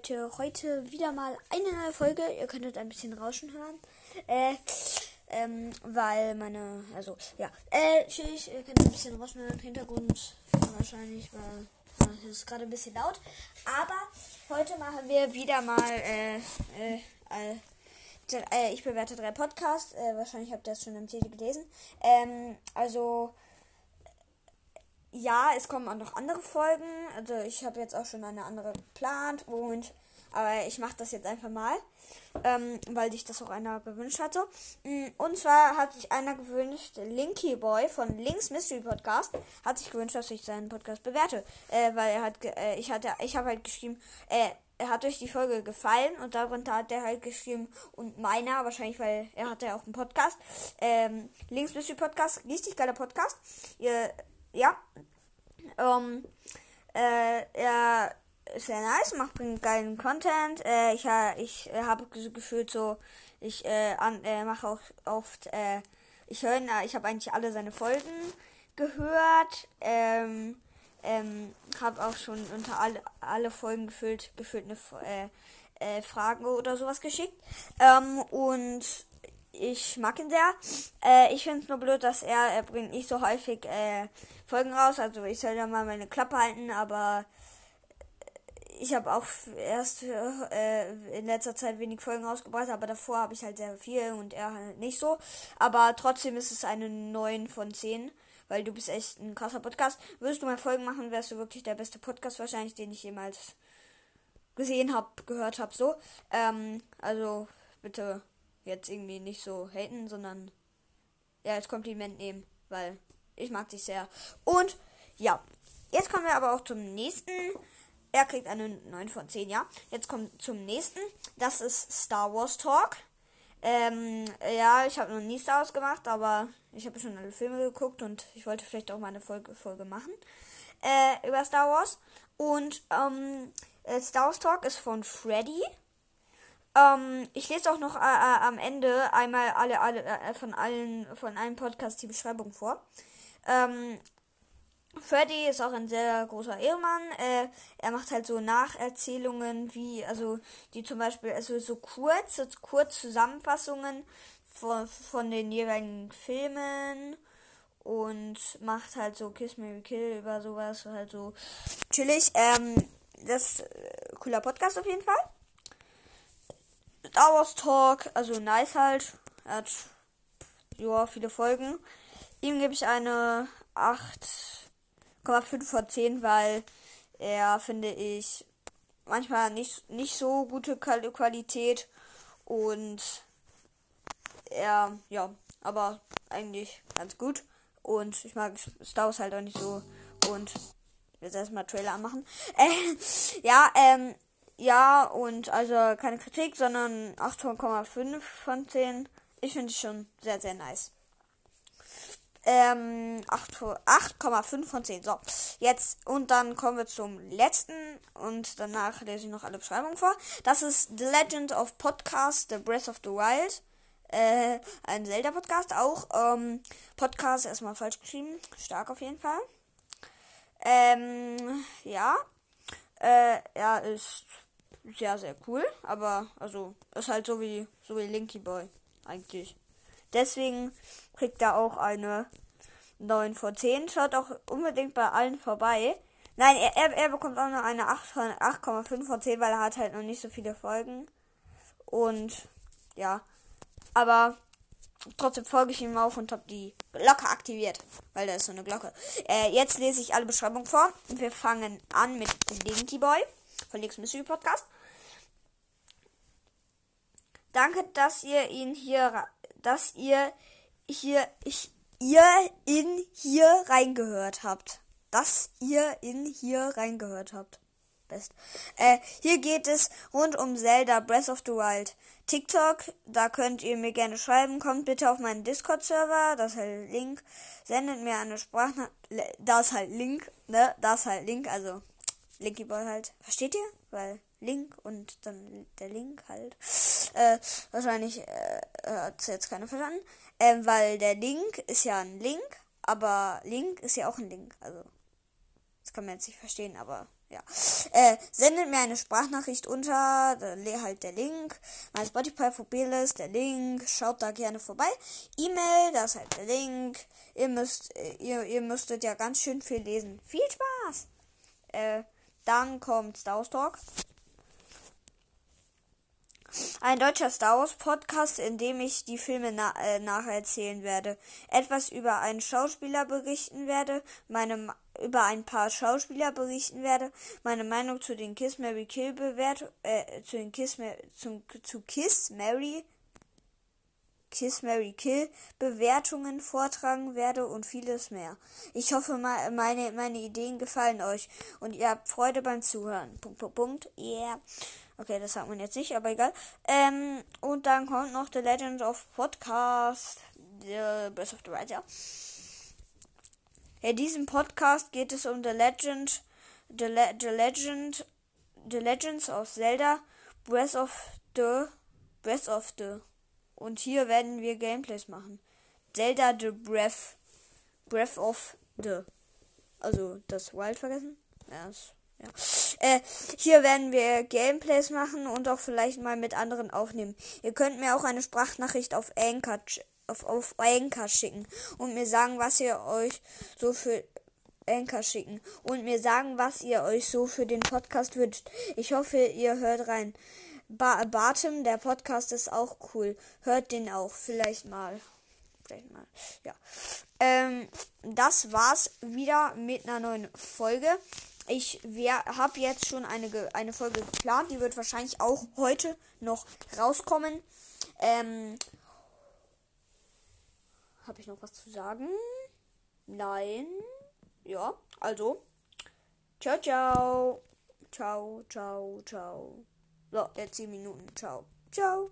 Leute, heute wieder mal eine neue Folge. Ihr könntet ein bisschen Rauschen hören. Äh, ähm, weil meine, also, ja, äh, tschüss, ihr könnt ein bisschen Rauschen hören. Hintergrund wahrscheinlich, weil es ist gerade ein bisschen laut. Aber heute machen wir wieder mal, äh, äh, äh, ich bewerte drei Podcasts. Äh, wahrscheinlich habt ihr das schon im Titel gelesen. Ähm, also, ja, es kommen auch noch andere Folgen. Also ich habe jetzt auch schon eine andere geplant und aber ich mache das jetzt einfach mal, ähm, weil sich das auch einer gewünscht hatte. Mm, und zwar hat sich einer gewünscht, Linky Boy von Links Mystery Podcast hat sich gewünscht, dass ich seinen Podcast bewerte, äh, weil er hat, äh, ich hatte, ich habe halt geschrieben, äh, er hat euch die Folge gefallen und darunter hat er halt geschrieben und meiner, wahrscheinlich, weil er hatte ja auch einen Podcast, ähm, Links Mystery Podcast, richtig geiler Podcast. Ihr ja. Ähm, äh, er ist sehr nice, macht geilen Content. Äh, ich ich äh, habe gefühlt so, ich äh, an, äh, mache auch oft, äh, ich höre, ich habe eigentlich alle seine Folgen gehört. Ähm, ähm, habe auch schon unter alle, alle Folgen gefüllt, gefüllt eine äh, äh, Fragen oder sowas geschickt. Ähm, und ich mag ihn sehr. Äh, ich finde es nur blöd, dass er, er bringt nicht so häufig äh, Folgen raus. Also ich soll ja mal meine Klappe halten, aber ich habe auch erst äh, in letzter Zeit wenig Folgen rausgebracht, aber davor habe ich halt sehr viel und er halt nicht so. Aber trotzdem ist es eine 9 von 10, weil du bist echt ein krasser Podcast. Würdest du mal Folgen machen, wärst du wirklich der beste Podcast wahrscheinlich, den ich jemals gesehen habe, gehört habe. So. Ähm, also bitte jetzt irgendwie nicht so haten, sondern ja, als Kompliment nehmen, weil ich mag dich sehr. Und ja, jetzt kommen wir aber auch zum nächsten. Er kriegt eine 9 von 10, ja. Jetzt kommt zum nächsten. Das ist Star Wars Talk. Ähm, ja, ich habe noch nie Star Wars gemacht, aber ich habe schon alle Filme geguckt und ich wollte vielleicht auch mal eine Folge, Folge machen äh, über Star Wars. Und ähm, äh, Star Wars Talk ist von Freddy. Ähm, ich lese auch noch äh, äh, am Ende einmal alle, alle äh, von allen von allen Podcasts die Beschreibung vor. Ähm, Freddy ist auch ein sehr großer Ehemann. Äh, er macht halt so Nacherzählungen, wie, also, die zum Beispiel, also so kurz, so kurz Zusammenfassungen von, von den jeweiligen Filmen und macht halt so Kiss Mary Kill über sowas, halt so chillig. Ähm, das ist äh, cooler Podcast auf jeden Fall. Star Wars Talk, also nice halt. Hat ja viele Folgen. Ihm gebe ich eine 8,5 von 10, weil er, finde ich, manchmal nicht, nicht so gute Qualität und er, ja, aber eigentlich ganz gut. Und ich mag Star Wars halt auch nicht so. Und jetzt erstmal Trailer anmachen. Äh, ja, ähm, ja, und also keine Kritik, sondern 8,5 von 10. Ich finde es schon sehr, sehr nice. Ähm, 8,5 von 10. So, jetzt und dann kommen wir zum letzten und danach lese ich noch alle Beschreibungen vor. Das ist The Legend of Podcast, The Breath of the Wild. Äh, ein Zelda-Podcast auch. Ähm, Podcast erstmal falsch geschrieben. Stark auf jeden Fall. Ähm, ja. Äh, er ist sehr, sehr cool. Aber, also, ist halt so wie, so wie Linky Boy, eigentlich. Deswegen kriegt er auch eine 9 von 10. Schaut auch unbedingt bei allen vorbei. Nein, er, er, bekommt auch nur eine 8,5 von 10, weil er hat halt noch nicht so viele Folgen. Und, ja. Aber trotzdem folge ich ihm auf und habe die Glocke aktiviert, weil da ist so eine Glocke. Äh, jetzt lese ich alle Beschreibungen vor. Wir fangen an mit Linky Boy von Links Mystery Podcast. Danke, dass ihr ihn hier, dass ihr hier, ich, ihr in hier reingehört habt. Dass ihr in hier reingehört habt. Best. Äh, hier geht es rund um Zelda Breath of the Wild. TikTok, da könnt ihr mir gerne schreiben. Kommt bitte auf meinen Discord-Server, das ist halt Link. Sendet mir eine Sprache, da ist halt Link, ne? Da ist halt Link, also Linky Boy halt. Versteht ihr? Weil Link und dann der Link halt. Äh, wahrscheinlich äh, hat jetzt keiner verstanden. Ähm, weil der Link ist ja ein Link, aber Link ist ja auch ein Link. Also, das kann man jetzt nicht verstehen, aber Ja. Äh, sendet mir eine Sprachnachricht unter, da halt der Link. Mein Spotify-Profil ist der Link. Schaut da gerne vorbei. E-Mail, das ist halt der Link. Ihr müsst, äh, ihr, ihr müsstet ja ganz schön viel lesen. Viel Spaß! Äh, dann kommt Star Wars Talk. Ein deutscher Star Wars Podcast, in dem ich die Filme na äh, nacherzählen werde, etwas über einen Schauspieler berichten werde, meine über ein paar Schauspieler berichten werde, meine Meinung zu den Kiss Mary Kill bewert äh, zu den Kiss zum zu Kiss Mary Kiss Mary Kill Bewertungen vortragen werde und vieles mehr. Ich hoffe, meine, meine Ideen gefallen euch und ihr habt Freude beim Zuhören. Punkt, Punkt, Punkt. Yeah. Okay, das sagt man jetzt nicht, aber egal. Ähm, und dann kommt noch The Legend of Podcast. The Breath of the ja. In diesem Podcast geht es um The Legend, The, Le the Legend, The Legends of Zelda, Breath of the, Breath of the und hier werden wir Gameplays machen. Zelda the Breath. Breath of the. Also das Wild vergessen? Ja, das, ja. Äh, hier werden wir Gameplays machen und auch vielleicht mal mit anderen aufnehmen. Ihr könnt mir auch eine Sprachnachricht auf Anchor, auf, auf Anchor schicken und mir sagen, was ihr euch so für Anchor schicken und mir sagen, was ihr euch so für den Podcast wünscht. Ich hoffe, ihr hört rein. Ba Bartem, der Podcast ist auch cool. Hört den auch vielleicht mal. Vielleicht mal. Ja. Ähm, das war's wieder mit einer neuen Folge. Ich habe jetzt schon eine, eine Folge geplant. Die wird wahrscheinlich auch heute noch rauskommen. Ähm, habe ich noch was zu sagen? Nein. Ja, also. Ciao, ciao. Ciao, ciao, ciao. So, jetzt 10 Minuten. Ciao. Ciao.